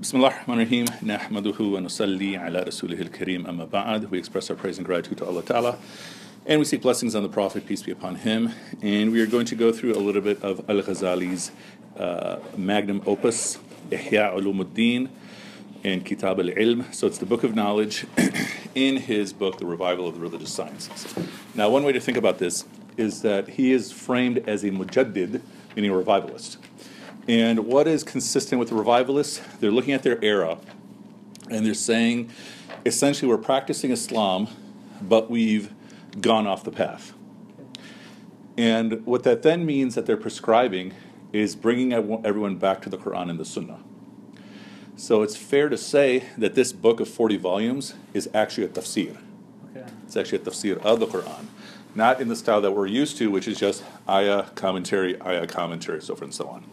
بسم الله الرحمن الرحيم نحمده ونصلي على رسوله الكريم أما بعد We express our praise and gratitude to Allah Ta'ala and we seek blessings on the Prophet, peace be upon him. And we are going to go through a little bit of Al Ghazali's uh, magnum opus, Ihya Ulumuddin and Kitab al Ilm. So it's the book of knowledge in his book, The Revival of the Religious Sciences. Now, one way to think about this is that he is framed as a mujaddid, meaning a revivalist. And what is consistent with the revivalists? They're looking at their era and they're saying essentially we're practicing Islam, but we've gone off the path. And what that then means that they're prescribing is bringing everyone back to the Quran and the Sunnah. So it's fair to say that this book of 40 volumes is actually a tafsir. Okay. It's actually a tafsir of the Quran. Not in the style that we're used to, which is just ayah, commentary, ayah, commentary, so forth and so on.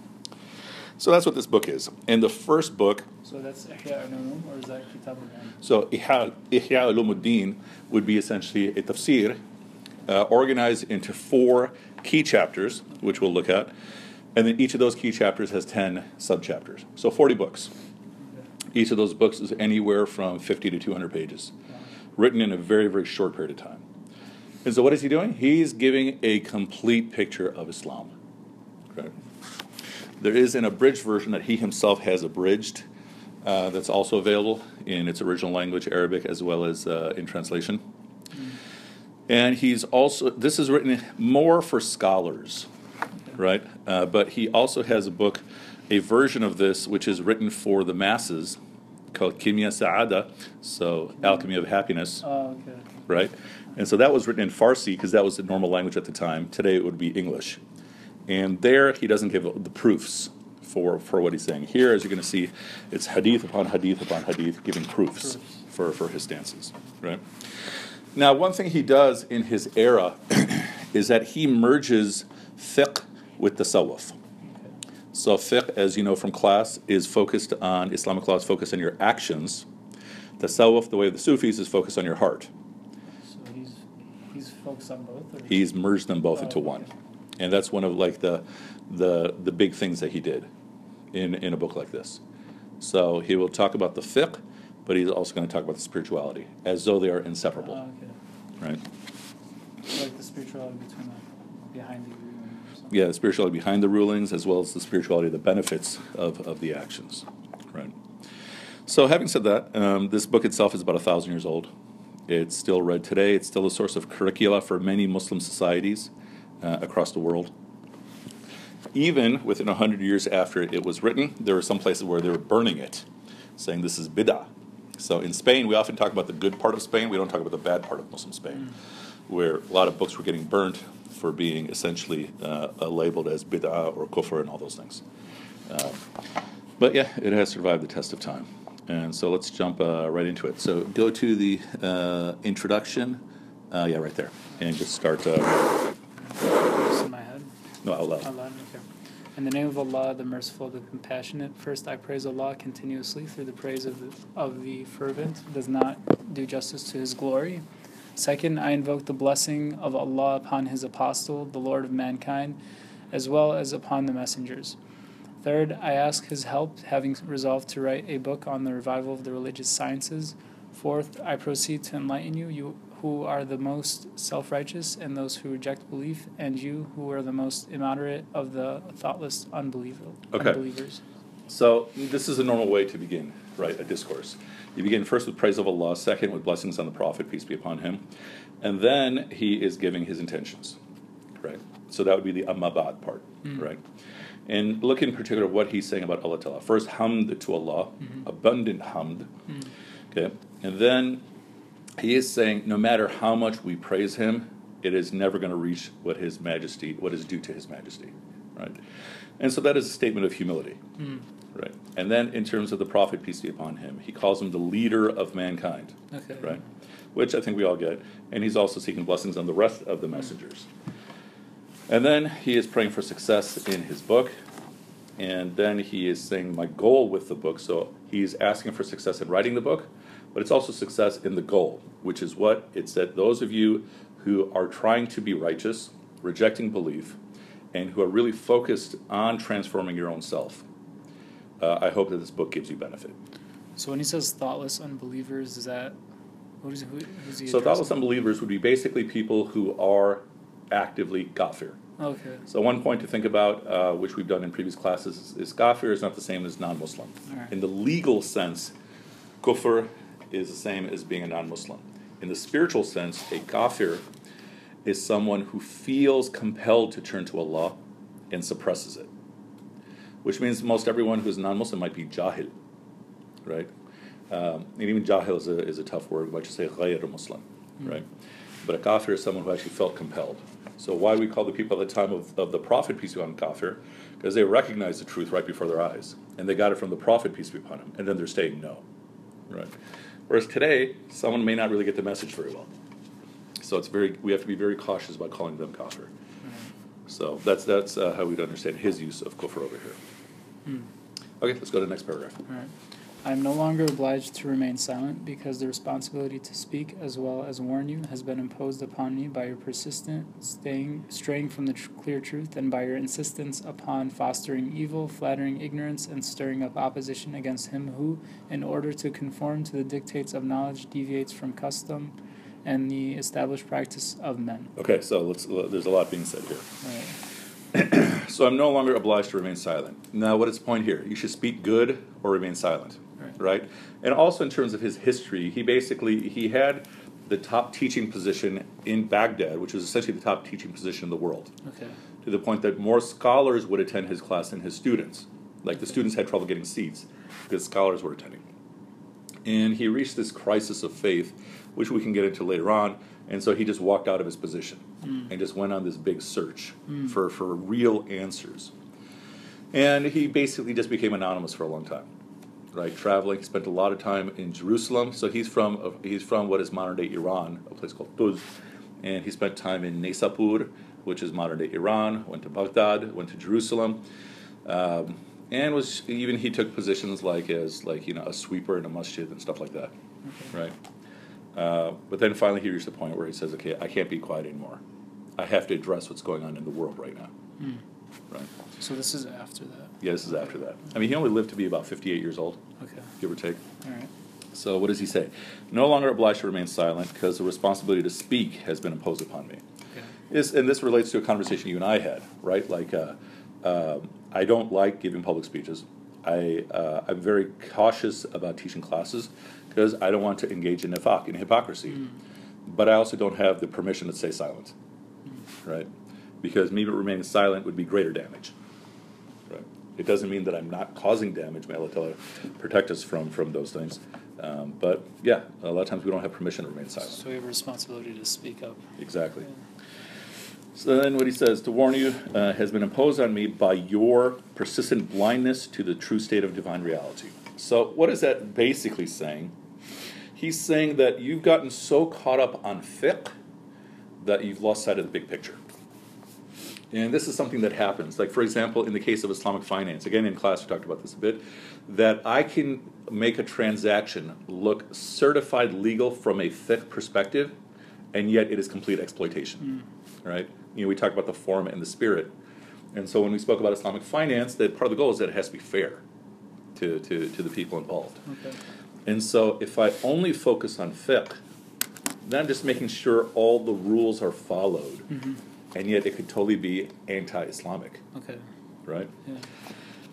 So that's what this book is. And the first book. So that's Ihya al or is that Kitab So Ihya, Ihya Ulumuddin would be essentially a tafsir uh, organized into four key chapters, which we'll look at. And then each of those key chapters has 10 subchapters. So 40 books. Each of those books is anywhere from 50 to 200 pages, written in a very, very short period of time. And so, what is he doing? He's giving a complete picture of Islam. Okay. There is an abridged version that he himself has abridged uh, that's also available in its original language, Arabic, as well as uh, in translation. Mm. And he's also, this is written more for scholars, right? Uh, but he also has a book, a version of this, which is written for the masses called Kimya Sa'ada, so Alchemy of Happiness. Oh, okay. Right? And so that was written in Farsi because that was the normal language at the time. Today it would be English. And there he doesn't give the proofs for, for what he's saying. Here, as you're going to see, it's hadith upon hadith upon hadith giving proofs for, for his stances. Right? Now, one thing he does in his era is that he merges fiqh with tasawwuf. So fiqh, as you know from class, is focused on Islamic law is focused on your actions. Tasawwuf, the way of the Sufis, is focused on your heart. So he's he's focused on both. He's merged them both oh, into one and that's one of like the the the big things that he did in in a book like this. So he will talk about the fiqh, but he's also going to talk about the spirituality as though they are inseparable. Oh, okay. Right. So like the spirituality between the, behind the rulings. Yeah, the spirituality behind the rulings, as well as the spirituality, the benefits of, of the actions. Right. So, having said that, um, this book itself is about a thousand years old. It's still read today. It's still a source of curricula for many Muslim societies uh, across the world. Even within 100 years after it was written, there were some places where they were burning it, saying this is bid'ah. So in Spain, we often talk about the good part of Spain, we don't talk about the bad part of Muslim Spain, mm. where a lot of books were getting burnt for being essentially uh, labeled as bid'ah or kufr and all those things. Uh, but yeah, it has survived the test of time. And so let's jump uh, right into it. So go to the uh, introduction. Uh, yeah, right there. And just start uh, in my head? Loud. Okay. In the name of Allah, the merciful, the compassionate, first I praise Allah continuously through the praise of the, of the fervent, does not do justice to His glory. Second, I invoke the blessing of Allah upon His apostle, the Lord of mankind, as well as upon the messengers. Third, I ask His help, having resolved to write a book on the revival of the religious sciences. Fourth, I proceed to enlighten you, you who are the most self righteous and those who reject belief, and you who are the most immoderate of the thoughtless unbeliever, okay. unbelievers. So, this is a normal way to begin, right? A discourse. You begin first with praise of Allah, second with blessings on the Prophet, peace be upon him, and then he is giving his intentions, right? So, that would be the amma ba'd part, mm-hmm. right? And look in particular what he's saying about Allah Ta'ala. First, hamd to Allah, mm-hmm. abundant hamd, mm-hmm. okay? And then he is saying no matter how much we praise him, it is never going to reach what his majesty, what is due to his majesty, right? And so that is a statement of humility, mm. right? And then in terms of the prophet, peace be upon him, he calls him the leader of mankind, okay. right? Which I think we all get. And he's also seeking blessings on the rest of the messengers. And then he is praying for success in his book. And then he is saying, My goal with the book. So he's asking for success in writing the book, but it's also success in the goal, which is what it said those of you who are trying to be righteous, rejecting belief, and who are really focused on transforming your own self. uh, I hope that this book gives you benefit. So when he says thoughtless unbelievers, is that who is who, who's he? So thoughtless unbelievers would be basically people who are actively kafir. Okay. So one point to think about, uh, which we've done in previous classes, is, is kafir is not the same as non-Muslim. Alright. In the legal sense, kufr is the same as being a non-Muslim. In the spiritual sense, a kafir is someone who feels compelled to turn to Allah and suppresses it. Which means most everyone who's non-Muslim might be jahil, right? Um, and even jahil is a, is a tough word. Might just say ghayr Muslim, right? But a kafir is someone who actually felt compelled. So why we call the people at the time of, of the Prophet, peace be upon him, kafir? Because they recognized the truth right before their eyes. And they got it from the Prophet, peace be upon him. And then they're saying no, right? Whereas today, someone may not really get the message very well. So it's very, we have to be very cautious about calling them kafir. So that's, that's uh, how we'd understand his use of kufr over here. Hmm. Okay, let's go to the next paragraph. I am no longer obliged to remain silent because the responsibility to speak as well as warn you has been imposed upon me by your persistent staying, straying from the tr- clear truth and by your insistence upon fostering evil, flattering ignorance, and stirring up opposition against him who, in order to conform to the dictates of knowledge, deviates from custom and the established practice of men. Okay, so let's, there's a lot being said here. Right. So I'm no longer obliged to remain silent. Now, what is the point here? You should speak good or remain silent, Right. And also in terms of his history, he basically he had the top teaching position in Baghdad, which was essentially the top teaching position in the world, Okay. to the point that more scholars would attend his class than his students. Like the students had trouble getting seats because scholars were attending. And he reached this crisis of faith, which we can get into later on. And so he just walked out of his position hmm. and just went on this big search hmm. for, for real answers. And he basically just became anonymous for a long time, right? Traveling, he spent a lot of time in Jerusalem. So he's from uh, he's from what is modern day Iran, a place called Tus, and he spent time in Nishapur, which is modern day Iran. Went to Baghdad, went to Jerusalem, um, and was even he took positions like as like you know a sweeper in a masjid and stuff like that, right? Uh, but then finally he reached the point where he says, "Okay, I can't be quiet anymore. I have to address what's going on in the world right now." Hmm. Right? So this is after that. Yeah, this is after that. I mean, he only lived to be about 58 years old, Okay. give or take. All right. So what does he say? No longer obliged to remain silent because the responsibility to speak has been imposed upon me. Okay. Is, and this relates to a conversation you and I had, right? Like, uh, um I don't like giving public speeches. I, uh, I'm very cautious about teaching classes because I don't want to engage in nifaq, in hypocrisy. But I also don't have the permission to stay silent, right? Because me but remaining silent would be greater damage. Right. It doesn't mean that I'm not causing damage. May Allah Ta'ala protect us from, from those things. Um, but yeah, a lot of times we don't have permission to remain silent. So we have a responsibility to speak up. Exactly. So then what he says, to warn you, uh, has been imposed on me by your persistent blindness to the true state of divine reality. So what is that basically saying? He's saying that you've gotten so caught up on fiqh that you've lost sight of the big picture. And this is something that happens. Like, for example, in the case of Islamic finance, again in class we talked about this a bit, that I can make a transaction look certified legal from a fiqh perspective, and yet it is complete exploitation. Right? You know, we talked about the form and the spirit. And so when we spoke about Islamic finance, that part of the goal is that it has to be fair to, to, to the people involved. Okay. And so if I only focus on fiqh, then I'm just making sure all the rules are followed. Mm-hmm. And yet it could totally be anti-Islamic, Okay. right? Yeah.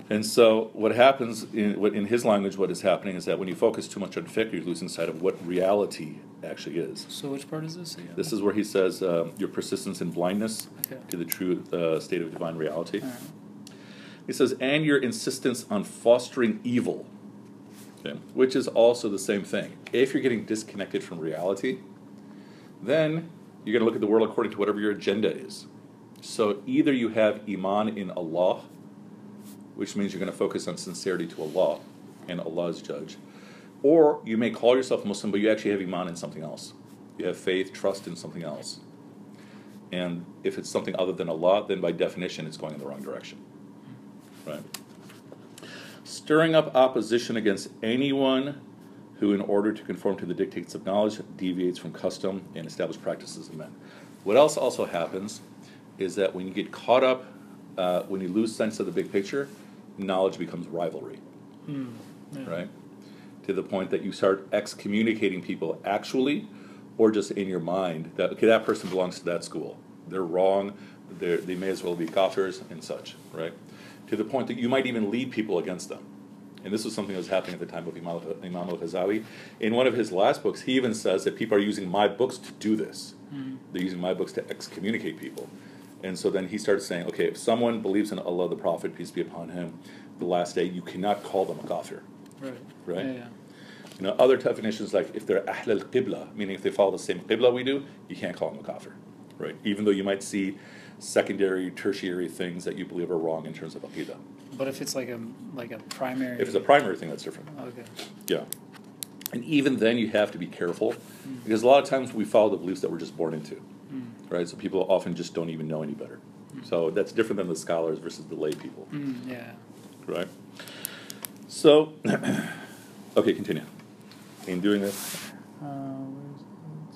And so what happens in, what, in his language, what is happening is that when you focus too much on fiqh, you're losing sight of what reality actually is. So which part is this? This is where he says um, your persistence in blindness Okay. to the true uh, state of divine reality. Right. He says, and your insistence on fostering evil, okay, which is also the same thing. If you're getting disconnected from reality, then you're going to look at the world according to whatever your agenda is. So either you have iman in Allah, which means you're going to focus on sincerity to Allah and Allah's judge, or you may call yourself Muslim, but you actually have iman in something else. You have faith, trust in something else. And if it's something other than Allah, then by definition it's going in the wrong direction. Right. Stirring up opposition against anyone who, in order to conform to the dictates of knowledge, deviates from custom and established practices of men. What else also happens is that when you get caught up, uh, when you lose sense of the big picture, knowledge becomes rivalry. Mm, yeah. right? To the point that you start excommunicating people actually, or just in your mind that okay, that person belongs to that school. They're wrong. They're, they may as well be kafirs and such, right? To the point that you might even lead people against them. And this was something that was happening at the time of Imam, Imam al-Ghazali. In one of his last books, he even says that people are using my books to do this. Mm. They're using my books to excommunicate people. And so then he started saying, okay, if someone believes in Allah, the Prophet, peace be upon him, the last day, you cannot call them a kafir. Right. Right. Yeah, yeah. You know, other definitions like if they're ahl al qibla, meaning if they follow the same qibla we do, you can't call them a kafir, right? Even though you might see secondary, tertiary things that you believe are wrong in terms of aqidah. But if it's like a like a primary. If it's a primary thing, that's different. Okay. Yeah. And even then, you have to be careful Mm. because a lot of times we follow the beliefs that we're just born into, Mm. right? So people often just don't even know any better. So that's different than the scholars versus the lay people, Mm, yeah. right? So, okay, continue. In doing this, Uh, where's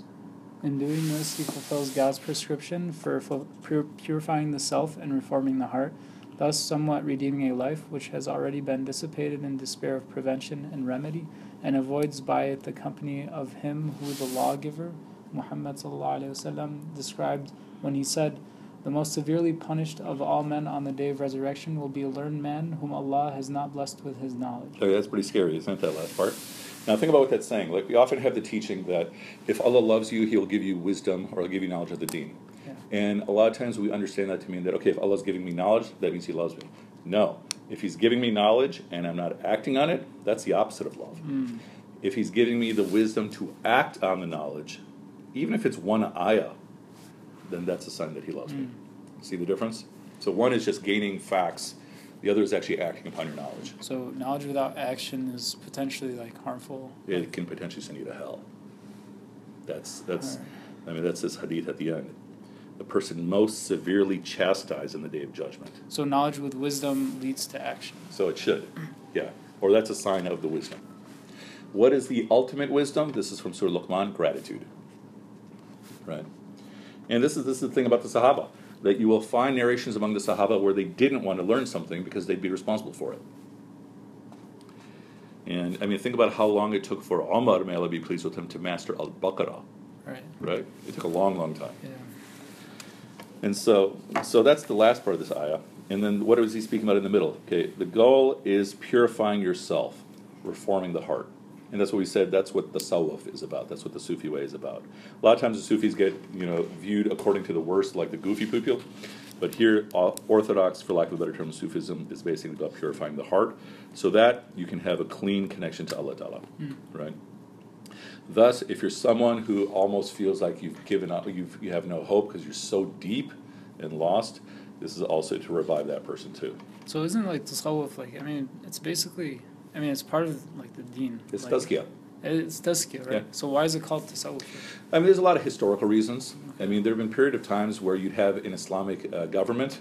it? in doing this, he fulfills God's prescription for fu- pur- purifying the self and reforming the heart, thus somewhat redeeming a life which has already been dissipated in despair of prevention and remedy, and avoids by it the company of him who the lawgiver, Muhammad wasallam, described when he said, "The most severely punished of all men on the day of resurrection will be a learned man whom Allah has not blessed with His knowledge." Oh, okay, that's pretty scary, isn't it, that last part? Now, think about what that's saying. Like, we often have the teaching that if Allah loves you, He'll give you wisdom or He'll give you knowledge of the deen. And a lot of times we understand that to mean that, okay, if Allah's giving me knowledge, that means He loves me. No. If He's giving me knowledge and I'm not acting on it, that's the opposite of love. Mm. If He's giving me the wisdom to act on the knowledge, even if it's one ayah, then that's a sign that He loves me. Mm. See the difference? So one is just gaining facts, the other is actually acting upon your knowledge. So knowledge without action is potentially like harmful. it can potentially send you to hell. That's that's Alright. I mean that's this hadith at the end. The person most severely chastised in the day of judgment. So knowledge with wisdom leads to action. So it should, yeah. Or that's a sign of the wisdom. What is the ultimate wisdom? This is from Surah Luqman, gratitude. Right. And this is this is the thing about the Sahaba. That you will find narrations among the Sahaba where they didn't want to learn something because they'd be responsible for it. And I mean, think about how long it took for Omar, may Allah be pleased with him, to master Al Baqarah, Right. right? It took a long, long time. Yeah. And so, so that's the last part of this ayah. And then what is he speaking about in the middle? Okay, the goal is purifying yourself, reforming the heart. And that's what we said, that's what tasawwuf is about. That's what the Sufi way is about. A lot of times the Sufis get, you know, viewed according to the worst, like the goofy pupil. But here, uh, Orthodox, for lack of a better term, Sufism is basically about purifying the heart so that you can have a clean connection to Allah Ta'ala, Mm. right? Thus, if you're someone who almost feels like you've given up, you've, you have no hope because you're so deep and lost, this is also to revive that person too. So isn't like tasawwuf like I mean it's basically I mean it's part of like the deen. It's like, tazkiyah. It's tazkiyah, right? Yeah. So why is it called tasawwuf? I mean, there's a lot of historical reasons. I mean, there have been period of times where you'd have an Islamic uh, government,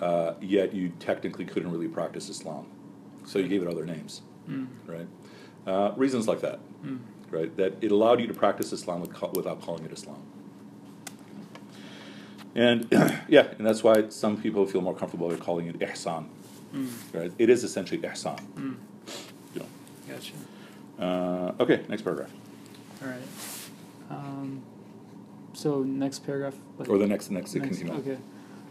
uh, yet you technically couldn't really practice Islam, so you gave it other names, Mm. right? Uh, reasons like that, Mm. Right? That it allowed you to practice Islam with, without calling it Islam. And yeah, and that's why some people feel more comfortable with calling it ihsan, Mm. right? It is essentially ihsan. Mm. You know. Gotcha. Uh, okay, next paragraph, All right. Um, so next paragraph. or the next next, Next, continue. okay.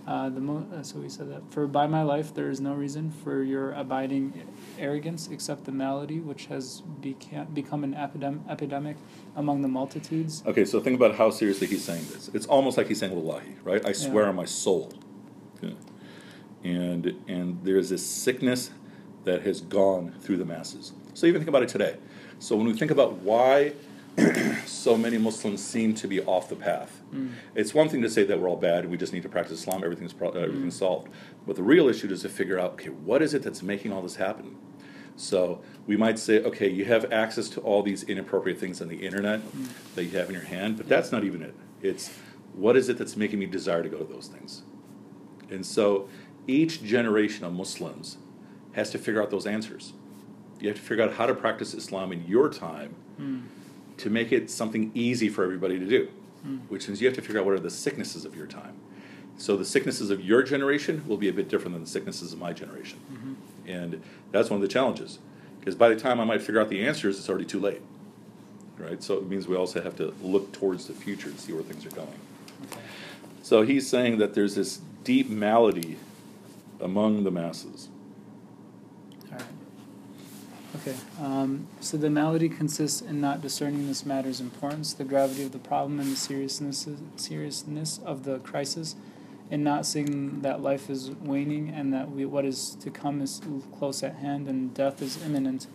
Uh, the mo- uh, so we said that for by my life there is no reason for your abiding arrogance except the malady which has beca- become an epidem- epidemic among the multitudes. Okay, so think about how seriously he's saying this. It's almost like he's saying "Wallahi," right? I swear Yeah. on my soul. And and there's this sickness that has gone through the masses. So even think about it today. So when we think about why so many Muslims seem to be off the path, Mm. it's one thing to say that we're all bad we just need to practice Islam. Everything's pro- uh, everything's solved. But the real issue is to figure out okay, what is it that's making all this happen? So we might say, okay, you have access to all these inappropriate things on the internet that you have in your hand, but that's not even it. It's what is it that's making me desire to go to those things? And so each generation of Muslims has to figure out those answers. You have to figure out how to practice Islam in your time Mm. To make it something easy for everybody to do, Mm. which means you have to figure out what are the sicknesses of your time. So the sicknesses of your generation will be a bit different than the sicknesses of my generation. Mhm. And that's one of the challenges. Because by the time I might figure out the answers, it's already too late. Right? So it means we also have to look towards the future and see where things are going. Okay. So he's saying that there's this deep malady among the masses. All right. Okay. Um, so the malady consists in not discerning this matter's importance, the gravity of the problem, and the seriousness seriousness of the crisis, in not seeing that life is waning and that we, what is to come is close at hand and death is imminent,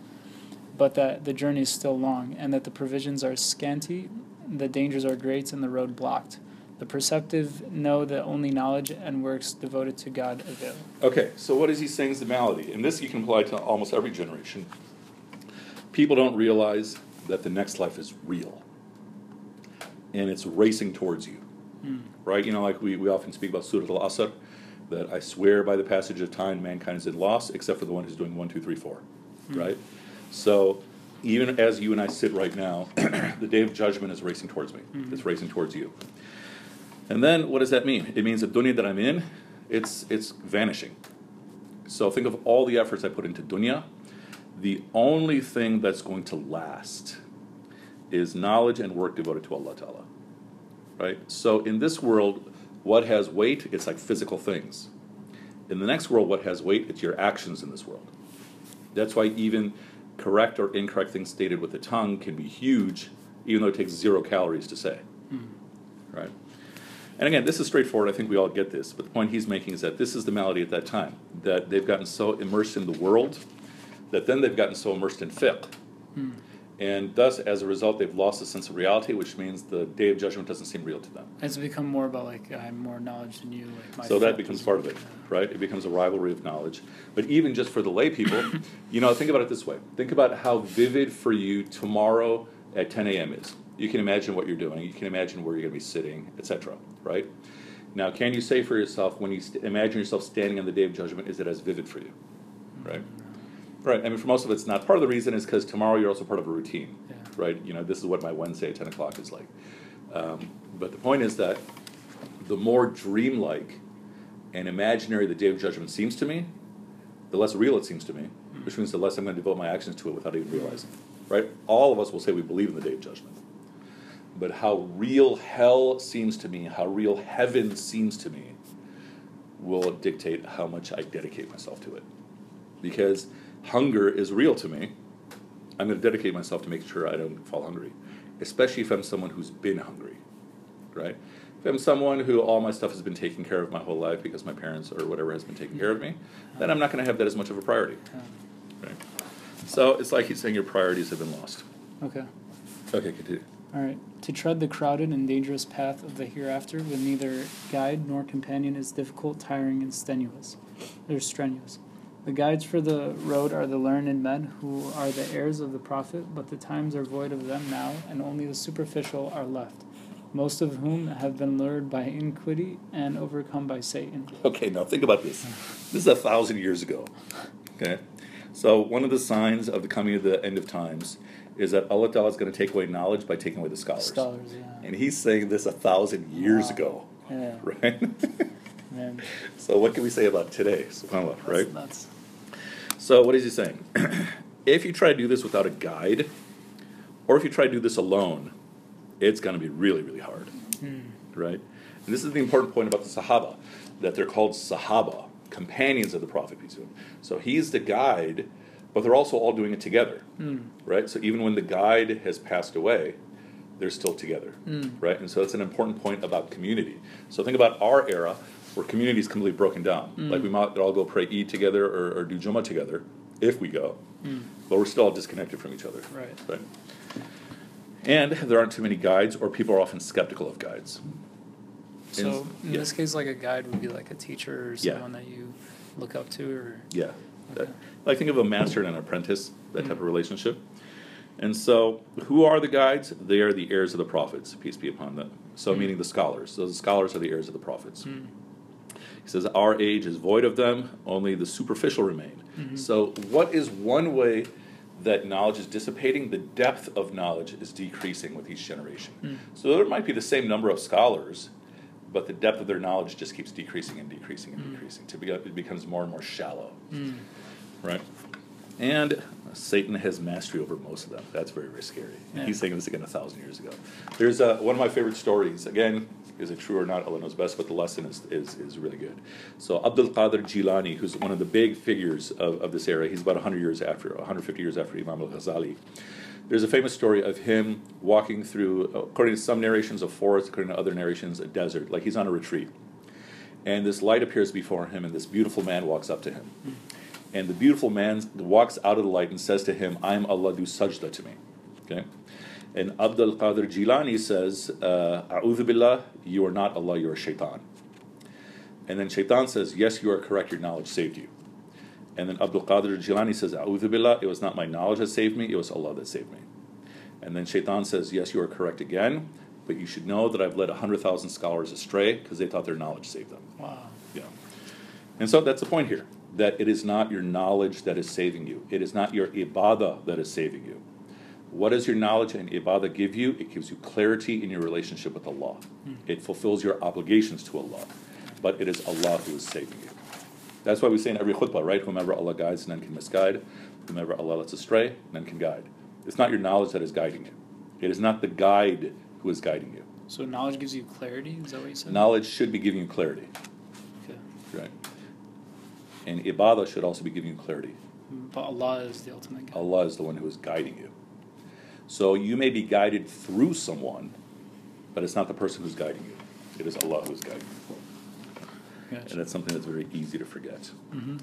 but that the journey is still long and that the provisions are scanty, the dangers are great, and the road blocked. The perceptive know that only knowledge and works devoted to God avail. Okay, so what is he saying is the malady? And this you can apply to almost every generation. People don't realize that the next life is real. And it's racing towards you. Hmm. Right? You know, like we, we often speak about Surah Al Asr, that I swear by the passage of time, mankind is in loss, except for the one who's doing one, two, three, four. Hmm. Right? So even as you and I sit right now, the day of judgment is racing towards me. Mhm. It's racing towards you. And then what does that mean? It means the dunya that I'm in, it's it's vanishing. So think of all the efforts I put into dunya. The only thing that's going to last is knowledge and work devoted to Allah Ta'ala. Right? So in this world, what has weight? It's like physical things. In the next world, what has weight? It's your actions in this world. That's why even correct or incorrect things stated with the tongue can be huge, even though it takes zero calories to say. Hmm. Right? And again, this is straightforward. I think we all get this. But the point he's making is that this is the malady at that time. That they've gotten so immersed in the world that then they've gotten so immersed in fiqh. Hmm. And thus, as a result, they've lost a sense of reality, which means the day of judgment doesn't seem real to them. It's become more about like I'm more knowledge than you. Like So that becomes part of it, right? It becomes a rivalry of knowledge. But even just for the lay people, you know, think about it this way. Think about how vivid for you tomorrow at 10 a.m. is. You can imagine what you're doing. You can imagine where you're going to be sitting, etc. Right? Now, can you say for yourself when you st- imagine yourself standing on the day of judgment, is it as vivid for you? Right? Right. I mean, for most of it, it's not. Part of the reason is because tomorrow you're also part of a routine. Yeah. Right? You know, this is what my Wednesday at 10 o'clock is like. Um, but the point is that the more dreamlike and imaginary the day of judgment seems to me, the less real it seems to me, which means the less I'm going to devote my actions to it without even realizing. Right? All of us will say we believe in the day of judgment. But how real hell seems to me, how real heaven seems to me, will dictate how much I dedicate myself to it. Because hunger is real to me. I'm going to dedicate myself to making sure I don't fall hungry, especially if I'm someone who's been hungry, right? If I'm someone who all my stuff has been taken care of my whole life because my parents or whatever has been taking care of me, then I'm not going to have that as much of a priority, right? So it's like he's saying your priorities have been lost. Okay. Okay, continue. All right. To tread the crowded and dangerous path of the hereafter with neither guide nor companion is difficult, tiring, and strenuous. They're strenuous. The guides for the road are the learned men who are the heirs of the prophet, but the times are void of them now, and only the superficial are left, most of whom have been lured by iniquity and overcome by Satan. Okay, now think about this. This is a thousand years ago. Okay? So, one of the signs of the coming of the end of times is that Allah Ta'ala is going to take away knowledge by taking away the scholars. Scholars, yeah. And he's saying this a thousand years Wow. ago, Yeah, right? So, what can we say about today? SubhanAllah, That's right? nuts. So, what is he saying? if you try to do this without a guide, or if you try to do this alone, it's going to be really, really hard, Hmm. right? And this is the important point about the Sahaba, that they're called Sahaba, companions of the Prophet, peace be upon him. So, he's the guide, but they're also all doing it together, Hmm. right? So, even when the guide has passed away, they're still together, Mm. right? And so, that's an important point about community. So, think about our era where community is completely broken down. Mm. Like, we might all go pray Eid together or, or do Jummah together, if we go Hmm. but we're still all disconnected from each other. Right. Right. And there aren't too many guides, or people are often skeptical of guides. So in yeah. this case, like a guide would be like a teacher or Yeah. someone that you look up to, or Yeah. That- Okay. like think of a master and an apprentice, that type Mhm. of relationship. And so, who are the guides? They are the heirs of the prophets, peace be upon them. So, Mhm. meaning the scholars. So, the scholars are the heirs of the prophets. Hmm. He says, Our age is void of them, only the superficial remain. Mhm. So, what is one way that knowledge is dissipating? The depth of knowledge is decreasing with each generation. Mm. So, there might be the same number of scholars, but the depth of their knowledge just keeps decreasing and decreasing and Mm. decreasing. To be, it becomes more and more shallow, Hmm. right? And Satan has mastery over most of them. That's very, very scary. Yeah. He's saying this again a thousand years ago. There's uh, one of my favorite stories. Again, is it true or not? Allah knows best, but the lesson is, is, is really good. So Abdul Qadir Jilani, who's one of the big figures of, of this era, he's about 100 years after, 150 years after Imam al-Ghazali. There's a famous story of him walking through, according to some narrations, a forest, according to other narrations, a desert. Like he's on a retreat. And this light appears before him, and this beautiful man walks up to him. And the beautiful man walks out of the light and says to him, I am Allah, do sajda to me. Okay? And Abdul Qadir Jilani says, uh, A'udhu billah, you are not Allah, you are shaitan. And then shaitan says, Yes, you are correct, your knowledge saved you. And then Abdul Qadir Jilani says, A'udhu billah, it was not my knowledge that saved me, it was Allah that saved me. And then shaitan says, Yes, you are correct again, but you should know that I've led 100,000 scholars astray because they thought their knowledge saved them. Wow. Yeah. And so that's the point here that it is not your knowledge that is saving you, it is not your ibadah that is saving you. What does your knowledge and ibadah give you? It gives you clarity in your relationship with Allah. Hmm. It fulfills your obligations to Allah. But it is Allah who is saving you. That's why we say in every khutbah, right? Whomever Allah guides, none can misguide. Whomever Allah lets astray, none can guide. It's not your knowledge that is guiding you. It is not the guide who is guiding you. So knowledge gives you clarity. Is that what you said? Knowledge should be giving you clarity, Okay. right? And ibadah should also be giving you clarity. But Allah is the ultimate guide. Allah is the one who is guiding you. So you may be guided through someone, but it's not the person who's guiding you. It is Allah who's guiding you. Gotcha. And that's something that's very easy to forget. Mm-hmm.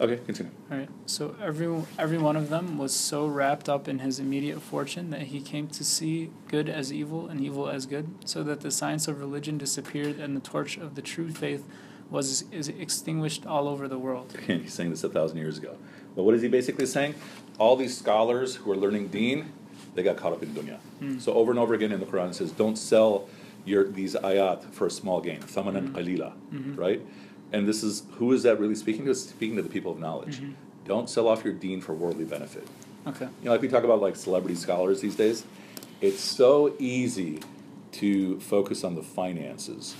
Okay, continue. All right. So every every one of them was so wrapped up in his immediate fortune that he came to see good as evil and evil as good, so that the science of religion disappeared and the torch of the true faith was is extinguished all over the world. Again, he's saying this a thousand years ago. But what is he basically saying? All these scholars who are learning deen, they got caught up in dunya. Mm. So over and over again in the Quran it says, don't sell your these ayat for a small gain. Thamanan qalila, Mhm. right? And this is who is that really speaking to? It's speaking to the people of knowledge. Mhm. Don't sell off your deen for worldly benefit. Okay. You know, like we talk about like celebrity scholars these days, it's so easy to focus on the finances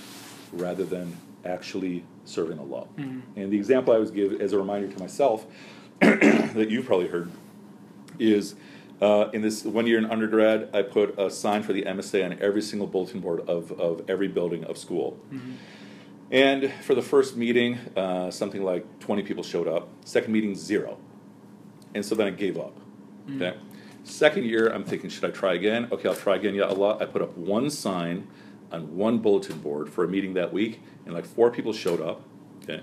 rather than actually serving Allah. Mhm. And the example I always give as a reminder to myself that you've probably heard is uh, in this one year in undergrad, I put a sign for the MSA on every single bulletin board of, of every building of school. Mhm. And for the first meeting, uh, something like 20 people showed up. Second meeting, zero. And so then I gave up. Okay. Second year, I'm thinking, should I try again? Okay, I'll try again. Ya Allah. I put up one sign on one bulletin board for a meeting that week, and like four people showed up. Okay.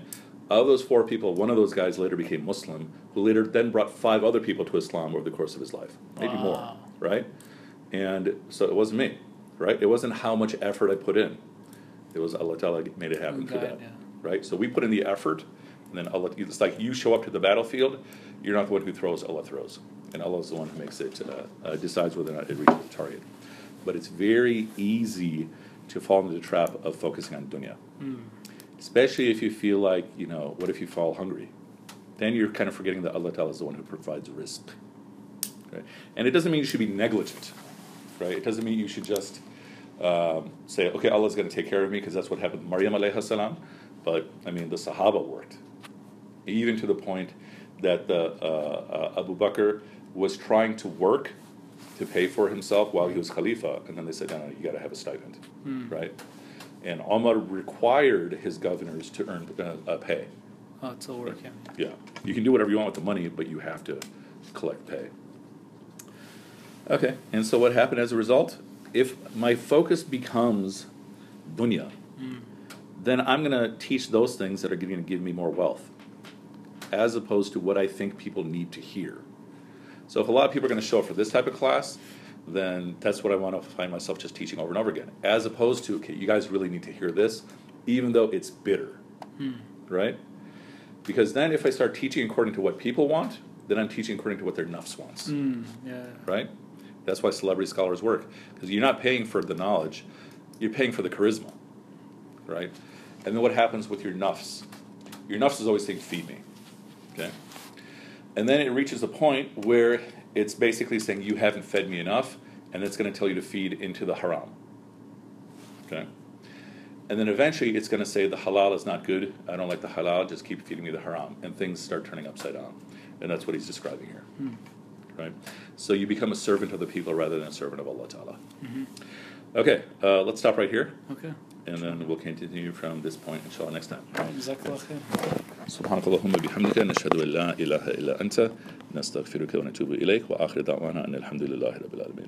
Of those four people, one of those guys later became Muslim, who later then brought five other people to Islam over the course of his life, maybe more, right? And so it wasn't me, right? It wasn't how much effort I put in. It was Allah Ta'ala made it happen through God, that, yeah. right? So we put in the effort, and then Allah. It's like you show up to the battlefield. You're not the one who throws. Allah throws, and Allah is the one who makes it uh, uh, decides whether or not it reaches the target. But it's very easy to fall into the trap of focusing on dunya, Mm. Especially if you feel like you know, what if you fall hungry? Then you're kind of forgetting that Allah Ta'ala is the one who provides rizq. Right? And it doesn't mean you should be negligent, right? It doesn't mean you should just um, say, okay, Allah's going to take care of me because that's what happened to Maryam alayhi salam. But I mean, the Sahaba worked, even to the point that the uh, uh, Abu Bakr was trying to work to pay for himself while he was Khalifa, and then they said, no, no, you got to have a stipend, Mm. right? And Omar required his governors to earn uh, a pay. Oh, it's all work. Yeah. Yeah, you can do whatever you want with the money, but you have to collect pay. Okay, and so what happened as a result? If my focus becomes dunya, Mm. then I'm going to teach those things that are going to give me more wealth, as opposed to what I think people need to hear. So if a lot of people are going to show up for this type of class, then that's what I want to find myself just teaching over and over again, as opposed to okay, you guys really need to hear this, even though it's bitter, Mm. right? Because then if I start teaching according to what people want, then I'm teaching according to what their nafs wants Mm. Yeah. right? That's why celebrity scholars work because you're not paying for the knowledge, you're paying for the charisma, right? And then what happens with your nafs? Your nafs is always saying, "Feed me," okay? And then it reaches a point where it's basically saying you haven't fed me enough, and it's going to tell you to feed into the haram. Okay? And then eventually it's going to say the halal is not good. I don't like the halal. Just keep feeding me the haram. And things start turning upside down. And that's what he's describing here. Hmm. Right? So you become a servant of the people rather than a servant of Allah Ta'ala. Mm-hmm. Okay, uh, let's stop right here. Okay. And then we'll continue from this point, inshallah, next time. Subhanakallahumma bihamdika, nashhadu an la ilaha illa anta. نستغفرك ونتوب إليك وآخر دعوانا أن الحمد لله رب العالمين.